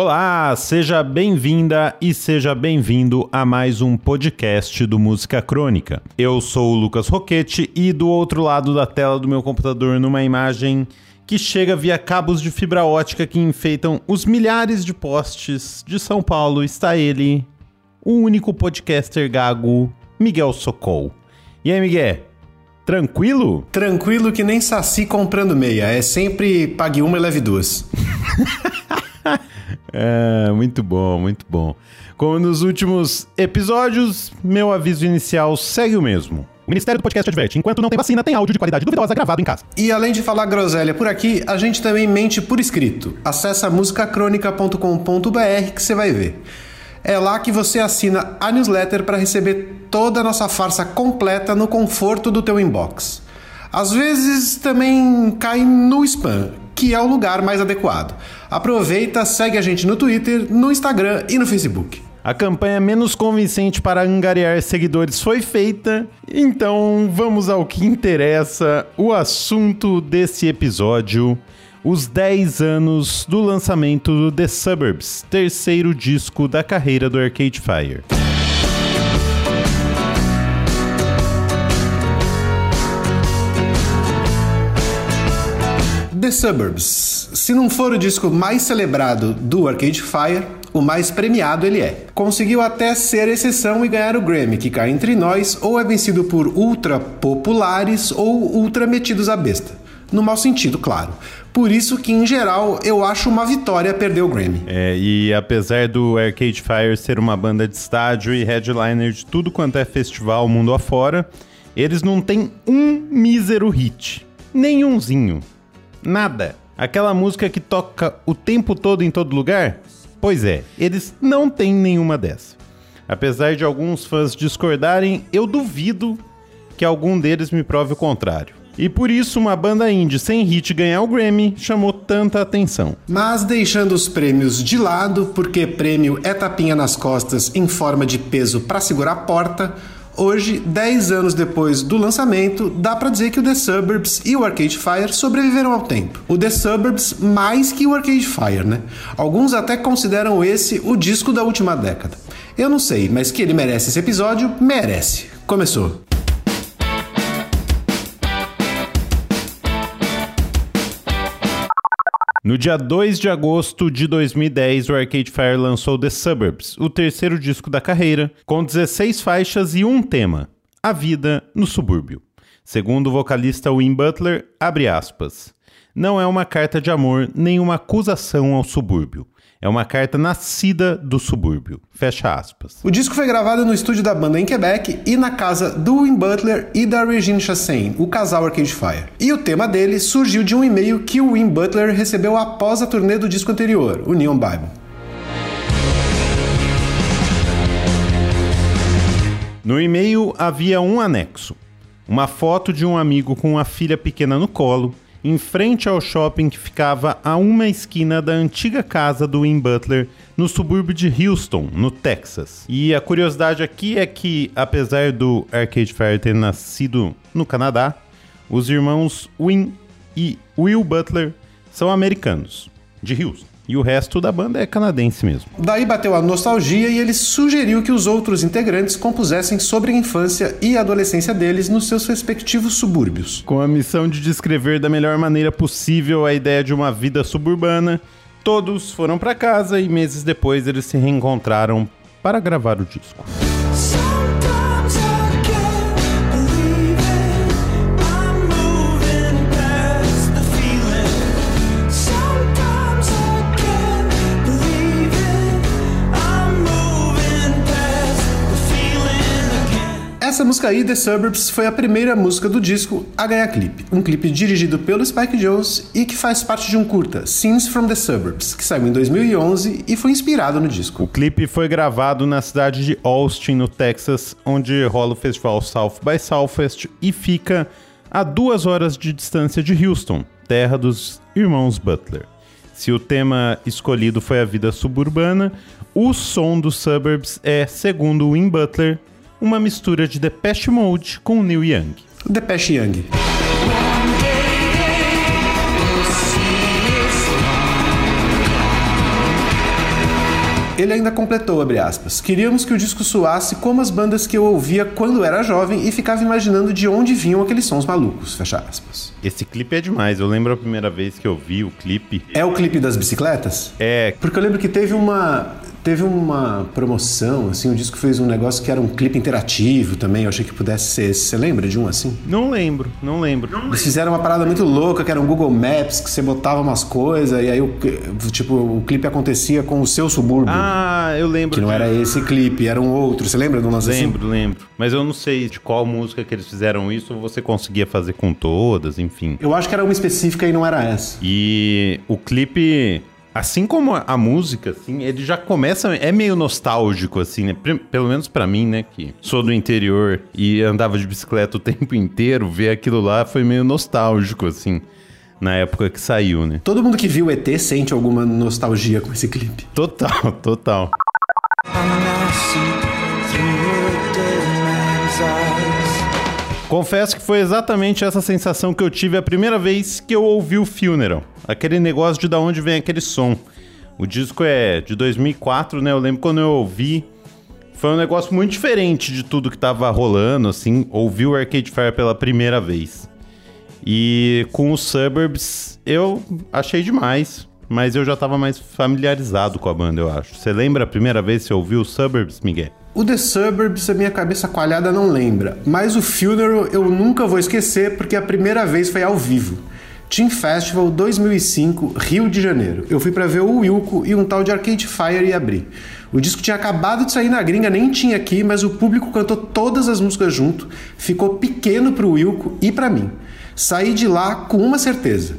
Olá, seja bem-vinda e seja bem-vindo a mais um podcast do Música Crônica. Eu sou o Lucas Roquete e do outro lado da tela do meu computador, numa imagem que chega via cabos de fibra ótica que enfeitam os milhares de postes de São Paulo, está ele, o único podcaster gago, Miguel Socol. E aí, Miguel? Tranquilo? Tranquilo que nem saci comprando meia. É sempre pague uma e leve duas. É, muito bom, muito bom. Como nos últimos episódios, meu aviso inicial segue o mesmo. O Ministério do Podcast adverte: enquanto não tem vacina, tem áudio de qualidade duvidosa gravado em casa. E além de falar groselha por aqui, a gente também mente por escrito. Acesse musicacronica.com.br que você vai ver. É lá que você assina a newsletter para receber toda a nossa farsa completa no conforto do teu inbox. Às vezes também cai no spam, que é o lugar mais adequado. Aproveita, segue a gente no Twitter, no Instagram e no Facebook. A campanha menos convincente para angariar seguidores foi feita, então vamos ao que interessa, o assunto desse episódio: os 10 anos do lançamento do The Suburbs, terceiro disco da carreira do Arcade Fire. The Suburbs. Se não for o disco mais celebrado do Arcade Fire, o mais premiado ele é. Conseguiu até ser exceção e ganhar o Grammy, que cai entre nós, ou é vencido por ultra populares ou ultra metidos à besta. No mau sentido, claro. Por isso que, em geral, eu acho uma vitória perder o Grammy. É, e apesar do Arcade Fire ser uma banda de estádio e headliner de tudo quanto é festival mundo afora, eles não têm um mísero hit. Nenhumzinho. Nada. Aquela música que toca o tempo todo em todo lugar? Pois é, eles não têm nenhuma dessa. Apesar de alguns fãs discordarem, eu duvido que algum deles me prove o contrário. E por isso uma banda indie sem hit ganhar o Grammy chamou tanta atenção. Mas deixando os prêmios de lado, porque prêmio é tapinha nas costas em forma de peso para segurar a porta, Hoje, 10 anos depois do lançamento, dá para dizer que o The Suburbs e o Arcade Fire sobreviveram ao tempo. O The Suburbs mais que o Arcade Fire, né? Alguns até consideram esse o disco da última década. Eu não sei, mas que ele merece esse episódio, merece. Começou. No dia 2 de agosto de 2010, o Arcade Fire lançou The Suburbs, o terceiro disco da carreira, com 16 faixas e um tema: A Vida no Subúrbio. Segundo o vocalista Win Butler, abre aspas, não é uma carta de amor nem uma acusação ao subúrbio. É uma carta nascida do subúrbio. Fecha aspas. O disco foi gravado no estúdio da banda em Quebec e na casa do Win Butler e da Regine Chassain, o casal Arcade Fire. E o tema dele surgiu de um e-mail que o Win Butler recebeu após a turnê do disco anterior, o Neon Bible. No e-mail havia um anexo: uma foto de um amigo com uma filha pequena no colo em frente ao shopping que ficava a uma esquina da antiga casa do Win Butler, no subúrbio de Houston, no Texas. E a curiosidade aqui é que, apesar do Arcade Fire ter nascido no Canadá, os irmãos Win e Will Butler são americanos, de Houston e o resto da banda é canadense mesmo. Daí bateu a nostalgia e ele sugeriu que os outros integrantes compusessem sobre a infância e a adolescência deles nos seus respectivos subúrbios. Com a missão de descrever da melhor maneira possível a ideia de uma vida suburbana, todos foram para casa e meses depois eles se reencontraram para gravar o disco. Essa música aí, The Suburbs, foi a primeira música do disco a ganhar clipe. Um clipe dirigido pelo Spike Jones e que faz parte de um curta, Scenes from the Suburbs, que saiu em 2011 e foi inspirado no disco. O clipe foi gravado na cidade de Austin, no Texas, onde rola o festival South by Southwest e fica a duas horas de distância de Houston, terra dos irmãos Butler. Se o tema escolhido foi a vida suburbana, o som dos Suburbs é, segundo Win Butler, uma mistura de Depeche Mode com Neil Young. Depeche Young. Ele ainda completou, abre aspas. Queríamos que o disco soasse como as bandas que eu ouvia quando era jovem e ficava imaginando de onde vinham aqueles sons malucos, fecha aspas. Esse clipe é demais. Eu lembro a primeira vez que eu vi o clipe. É o clipe das bicicletas? É. Porque eu lembro que teve uma teve uma promoção, assim, o disco fez um negócio que era um clipe interativo também, eu achei que pudesse ser esse. Você lembra de um assim? Não lembro, não lembro. Eles fizeram uma parada muito louca, que era um Google Maps, que você botava umas coisas e aí o, tipo, o clipe acontecia com o seu subúrbio. Ah, eu lembro. Que não era esse clipe, era um outro. Você lembra do lance Lembro, assim? lembro. Mas eu não sei de qual música que eles fizeram isso ou você conseguia fazer com todas, enfim. Eu acho que era uma específica e não era essa. E o clipe Assim como a, a, música, assim, ele já começa. É meio nostálgico, assim, né? Pelo menos para mim, né? Que sou do interior e andava de bicicleta o tempo inteiro, ver aquilo lá foi meio nostálgico, assim. Na época que saiu, né? Todo mundo que viu ET sente alguma nostalgia com esse clipe. Total, total. Confesso que foi exatamente essa sensação que eu tive a primeira vez que eu ouvi o Funeral. Aquele negócio de da onde vem aquele som. O disco é de 2004, né? Eu lembro quando eu ouvi. Foi um negócio muito diferente de tudo que tava rolando, assim. Ouvi o Arcade Fire pela primeira vez. E com os Suburbs, eu achei demais. Mas eu já tava mais familiarizado com a banda, eu acho. Você lembra a primeira vez que você ouviu os Suburbs, Miguel? O The Suburbs, a minha cabeça coalhada não lembra, mas o Funeral eu nunca vou esquecer porque a primeira vez foi ao vivo. Team Festival 2005, Rio de Janeiro. Eu fui para ver o Wilco e um tal de Arcade Fire e abrir. O disco tinha acabado de sair na gringa, nem tinha aqui, mas o público cantou todas as músicas junto, ficou pequeno pro Wilco e para mim. Saí de lá com uma certeza.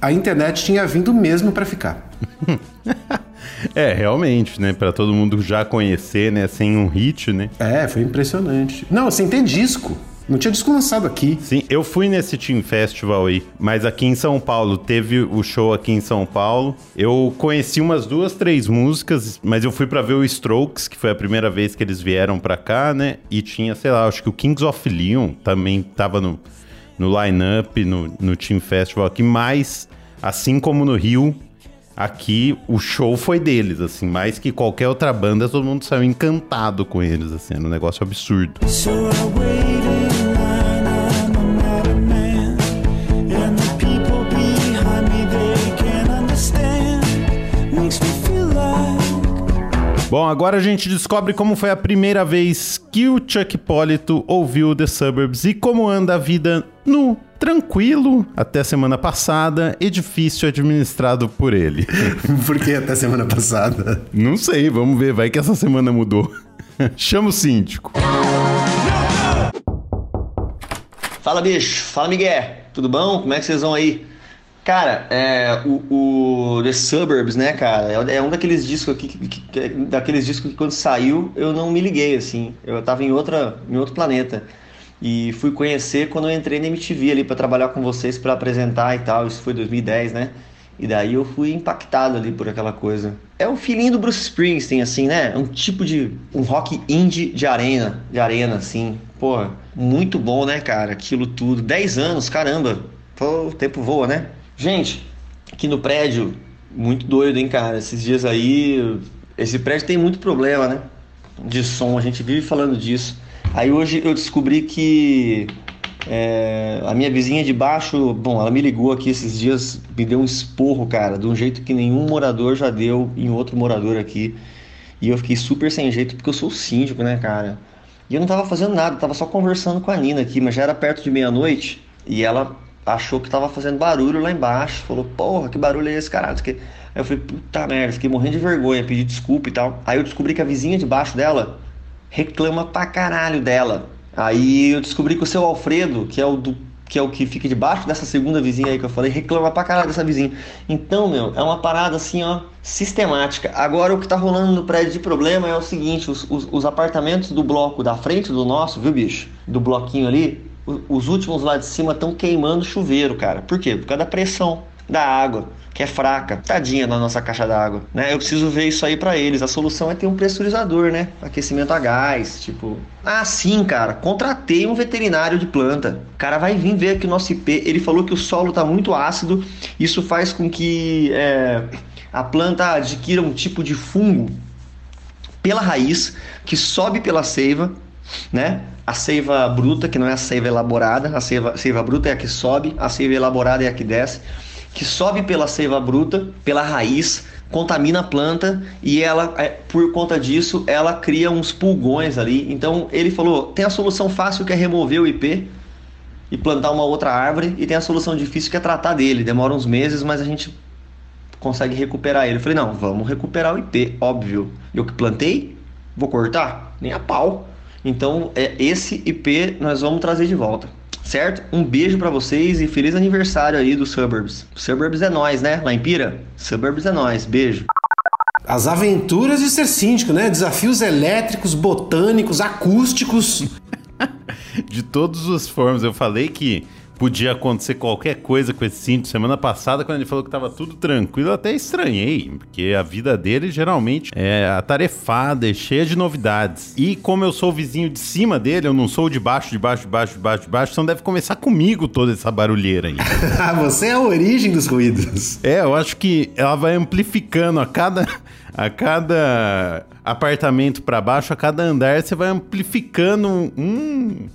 A internet tinha vindo mesmo para ficar. É, realmente, né? Pra todo mundo já conhecer, né? Sem um hit, né? É, foi impressionante. Não, sem ter disco. Não tinha disco lançado aqui. Sim, eu fui nesse Team Festival aí, mas aqui em São Paulo, teve o show aqui em São Paulo. Eu conheci umas duas, três músicas, mas eu fui para ver o Strokes, que foi a primeira vez que eles vieram pra cá, né? E tinha, sei lá, acho que o Kings of Leon também tava no, no line-up, no, no Team Festival aqui, mas assim como no Rio, aqui o show foi deles, assim, mais que qualquer outra banda, todo mundo saiu encantado com eles, assim, era um negócio absurdo. So Bom, agora a gente descobre como foi a primeira vez que o Chuck Polito ouviu The Suburbs e como anda a vida no tranquilo até semana passada, edifício administrado por ele. por que até semana passada? Não sei, vamos ver, vai que essa semana mudou. Chama o síndico. Fala, bicho. Fala, Miguel. Tudo bom? Como é que vocês vão aí? Cara, é, o, o, The Suburbs, né, cara, é, é um daqueles discos aqui, que, que, daqueles discos que quando saiu eu não me liguei, assim, eu tava em, outra, em outro planeta. E fui conhecer quando eu entrei na MTV ali para trabalhar com vocês, para apresentar e tal, isso foi 2010, né? E daí eu fui impactado ali por aquela coisa. É o filhinho do Bruce Springsteen, assim, né? É um tipo de. um rock indie de arena, de arena, assim. Pô, muito bom, né, cara? Aquilo tudo. 10 anos, caramba. Pô, o tempo voa, né? Gente, aqui no prédio, muito doido, hein, cara? Esses dias aí, esse prédio tem muito problema, né? De som, a gente vive falando disso. Aí hoje eu descobri que é, a minha vizinha de baixo, bom, ela me ligou aqui esses dias, me deu um esporro, cara, de um jeito que nenhum morador já deu em outro morador aqui. E eu fiquei super sem jeito porque eu sou síndico, né, cara? E eu não tava fazendo nada, tava só conversando com a Nina aqui, mas já era perto de meia-noite e ela achou que tava fazendo barulho lá embaixo. Falou, porra, que barulho é esse, caralho? Aí eu falei, puta merda, fiquei morrendo de vergonha, pedi desculpa e tal. Aí eu descobri que a vizinha de baixo dela reclama pra caralho dela. Aí eu descobri que o seu Alfredo, que é o do que é o que fica debaixo dessa segunda vizinha aí que eu falei, reclama pra caralho dessa vizinha. Então, meu, é uma parada assim, ó, sistemática. Agora o que tá rolando no prédio de problema é o seguinte: os, os, os apartamentos do bloco da frente do nosso, viu, bicho? Do bloquinho ali, os últimos lá de cima estão queimando chuveiro, cara. Por quê? Por causa da pressão da água, que é fraca. Tadinha na nossa caixa d'água, né? Eu preciso ver isso aí para eles. A solução é ter um pressurizador, né? Aquecimento a gás, tipo. Ah, sim, cara. Contratei um veterinário de planta. O cara vai vir ver aqui o nosso IP. Ele falou que o solo tá muito ácido. Isso faz com que é, a planta adquira um tipo de fungo pela raiz, que sobe pela seiva, né? A seiva bruta, que não é a seiva elaborada, a seiva, seiva bruta é a que sobe, a seiva elaborada é a que desce, que sobe pela seiva bruta, pela raiz, contamina a planta e ela, é, por conta disso, ela cria uns pulgões ali. Então ele falou: tem a solução fácil que é remover o IP e plantar uma outra árvore, e tem a solução difícil que é tratar dele. Demora uns meses, mas a gente consegue recuperar ele. Eu falei: não, vamos recuperar o IP, óbvio. Eu que plantei, vou cortar? Nem a pau. Então, é esse IP nós vamos trazer de volta certo? Um beijo para vocês e feliz aniversário aí do Suburbs. Suburbs é nós, né? Lá em Pira? Suburbs é nós. Beijo. As aventuras de ser síndico, né? Desafios elétricos, botânicos, acústicos. de todas as formas, eu falei que podia acontecer qualquer coisa com esse cinto. Semana passada, quando ele falou que tava tudo tranquilo, eu até estranhei, porque a vida dele geralmente é atarefada, é cheia de novidades. E como eu sou o vizinho de cima dele, eu não sou o de baixo, de baixo, de baixo, de baixo, de baixo, então deve começar comigo toda essa barulheira aí. Você é a origem dos ruídos. É, eu acho que ela vai amplificando a cada a cada apartamento para baixo, a cada andar, você vai amplificando um,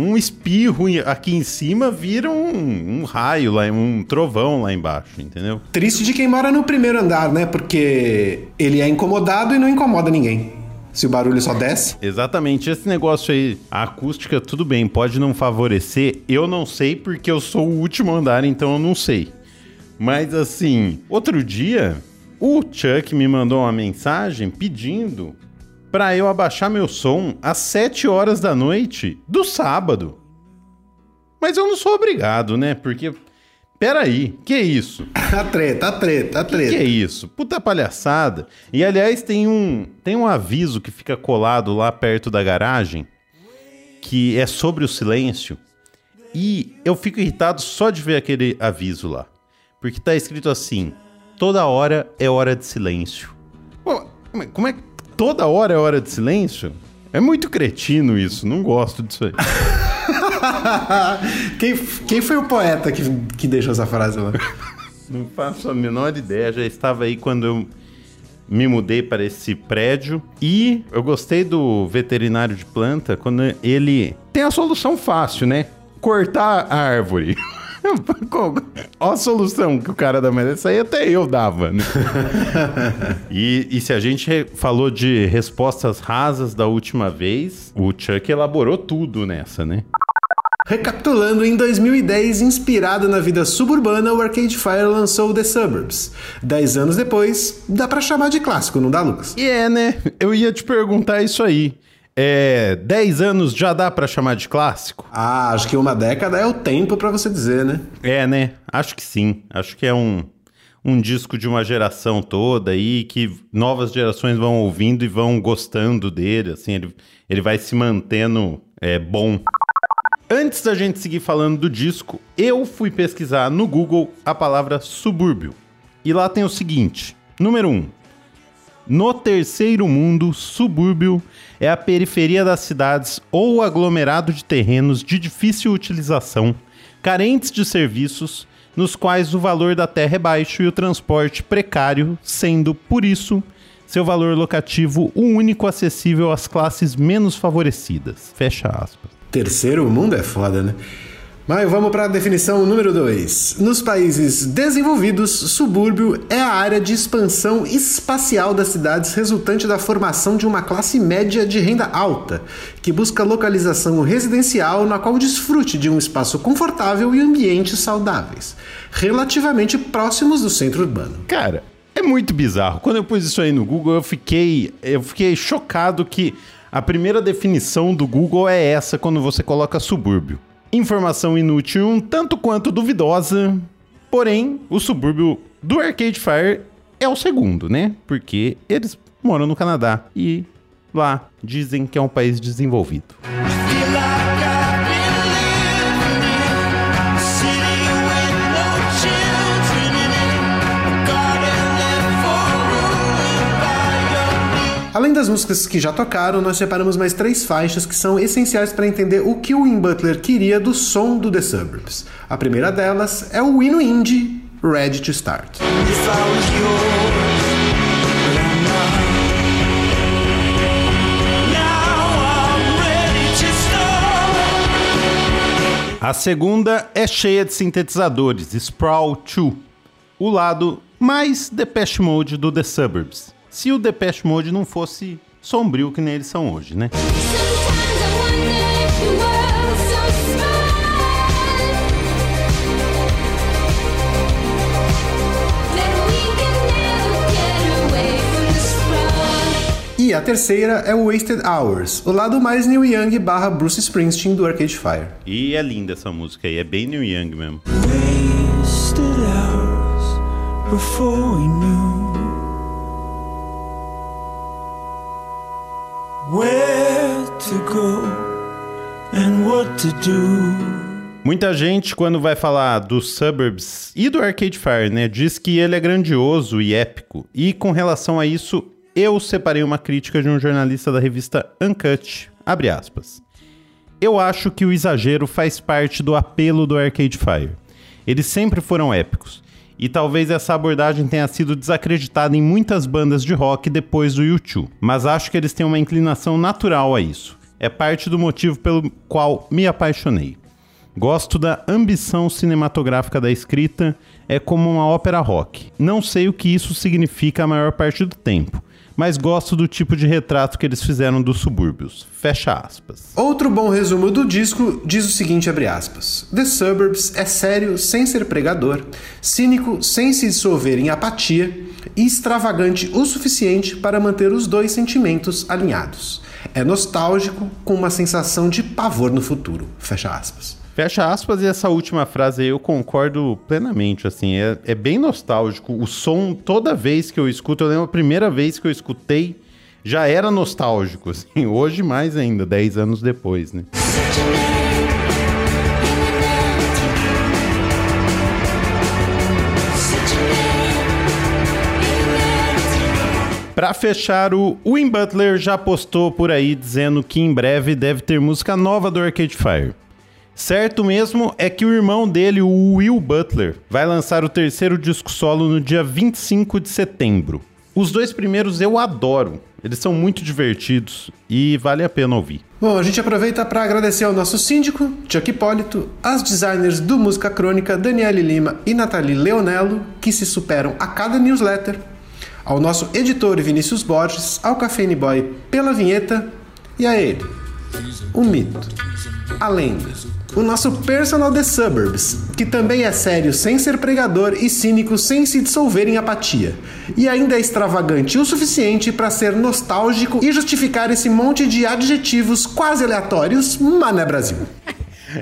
um espirro aqui em cima vira um, um, raio lá, um trovão lá embaixo, entendeu? Triste de quem mora no primeiro andar, né? Porque ele é incomodado e não incomoda ninguém. Se o barulho só desce. Exatamente. Esse negócio aí, a acústica, tudo bem, pode não favorecer. Eu não sei porque eu sou o último andar, então eu não sei. Mas assim, outro dia, o Chuck me mandou uma mensagem pedindo para eu abaixar meu som às 7 horas da noite do sábado. Mas eu não sou obrigado, né? Porque. Peraí, que é isso? a treta, a treta, a treta. Que, que é isso? Puta palhaçada. E aliás, tem um, tem um aviso que fica colado lá perto da garagem que é sobre o silêncio. E eu fico irritado só de ver aquele aviso lá. Porque tá escrito assim: toda hora é hora de silêncio. Pô, como é que toda hora é hora de silêncio? É muito cretino isso, não gosto disso aí. quem, quem foi o poeta que, que deixou essa frase lá? Não faço a menor ideia, já estava aí quando eu me mudei para esse prédio e eu gostei do veterinário de planta quando ele tem a solução fácil, né? Cortar a árvore. Olha a solução que o cara dá, mas essa aí até eu dava, né? e, e se a gente falou de respostas rasas da última vez, o Chuck elaborou tudo nessa, né? Recapitulando, em 2010, inspirado na vida suburbana, o Arcade Fire lançou The Suburbs. Dez anos depois, dá para chamar de clássico, não dá, Lucas? E é, né? Eu ia te perguntar isso aí é, 10 anos já dá para chamar de clássico? Ah, acho que uma década é o tempo para você dizer, né? É, né? Acho que sim. Acho que é um, um disco de uma geração toda aí que novas gerações vão ouvindo e vão gostando dele. Assim, ele, ele vai se mantendo é, bom. Antes da gente seguir falando do disco, eu fui pesquisar no Google a palavra subúrbio. E lá tem o seguinte: número 1. Um, no terceiro mundo, subúrbio é a periferia das cidades ou aglomerado de terrenos de difícil utilização, carentes de serviços, nos quais o valor da terra é baixo e o transporte precário, sendo, por isso, seu valor locativo o único acessível às classes menos favorecidas. Fecha aspas. Terceiro mundo é foda, né? Mas vamos para a definição número 2. Nos países desenvolvidos, subúrbio é a área de expansão espacial das cidades resultante da formação de uma classe média de renda alta, que busca localização residencial na qual desfrute de um espaço confortável e ambientes saudáveis, relativamente próximos do centro urbano. Cara, é muito bizarro. Quando eu pus isso aí no Google, eu fiquei, eu fiquei chocado que a primeira definição do Google é essa quando você coloca subúrbio. Informação inútil um tanto quanto duvidosa, porém, o subúrbio do Arcade Fire é o segundo, né? Porque eles moram no Canadá e lá dizem que é um país desenvolvido. das músicas que já tocaram, nós separamos mais três faixas que são essenciais para entender o que o Win Butler queria do som do The Suburbs. A primeira delas é o hino indie Ready to Start. A segunda é cheia de sintetizadores, Sprawl 2, o lado mais Depeche Mode do The Suburbs. Se o Depeche Mode não fosse sombrio que nem eles são hoje, né? E a terceira é o Wasted Hours, o lado mais Neil Young barra Bruce Springsteen do Arcade Fire. E é linda essa música aí, é bem New Young mesmo. wasted hours before we knew Muita gente, quando vai falar dos Suburbs e do Arcade Fire, né, diz que ele é grandioso e épico. E com relação a isso, eu separei uma crítica de um jornalista da revista Uncut, abre aspas. Eu acho que o exagero faz parte do apelo do Arcade Fire. Eles sempre foram épicos. E talvez essa abordagem tenha sido desacreditada em muitas bandas de rock depois do U2. Mas acho que eles têm uma inclinação natural a isso. É parte do motivo pelo qual me apaixonei. Gosto da ambição cinematográfica da escrita, é como uma ópera rock. Não sei o que isso significa a maior parte do tempo, mas gosto do tipo de retrato que eles fizeram dos subúrbios. Fecha aspas. Outro bom resumo do disco diz o seguinte, abre aspas. The Suburbs é sério sem ser pregador, cínico sem se dissolver em apatia e extravagante o suficiente para manter os dois sentimentos alinhados. É nostálgico com uma sensação de pavor no futuro. Fecha aspas. Fecha aspas e essa última frase aí eu concordo plenamente, assim, é, é bem nostálgico. O som, toda vez que eu escuto, eu lembro a primeira vez que eu escutei, já era nostálgico, assim, hoje mais ainda, 10 anos depois, né? Such a man Such a man Pra fechar, o Win Butler já postou por aí dizendo que em breve deve ter música nova do Arcade Fire. Certo mesmo é que o irmão dele, o Will Butler, vai lançar o terceiro disco solo no dia 25 de setembro. Os dois primeiros eu adoro, eles são muito divertidos e vale a pena ouvir. Bom, a gente aproveita para agradecer ao nosso síndico, Chuck Hipólito, às designers do Música Crônica, Daniele Lima e Nathalie Leonello, que se superam a cada newsletter, ao nosso editor Vinícius Borges, ao Cafeine Boy pela vinheta e a ele, o mito, a lenda, o nosso personal The Suburbs, que também é sério sem ser pregador e cínico sem se dissolver em apatia, e ainda é extravagante o suficiente para ser nostálgico e justificar esse monte de adjetivos quase aleatórios, Mané Brasil.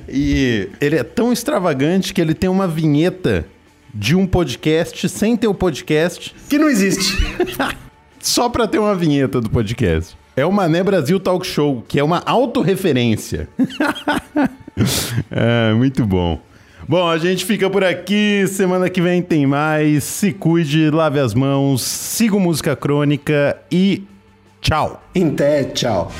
E ele é tão extravagante que ele tem uma vinheta de um podcast sem ter o podcast, Que não existe. só pra ter uma vinheta do podcast. É o Mané Brasil Talk Show, que é uma autorreferência. é, muito bom. Bom, a gente fica por aqui. Semana que vem tem mais. Se cuide, lave as mãos, siga o Música Crônica e tchau. Em té, tchau.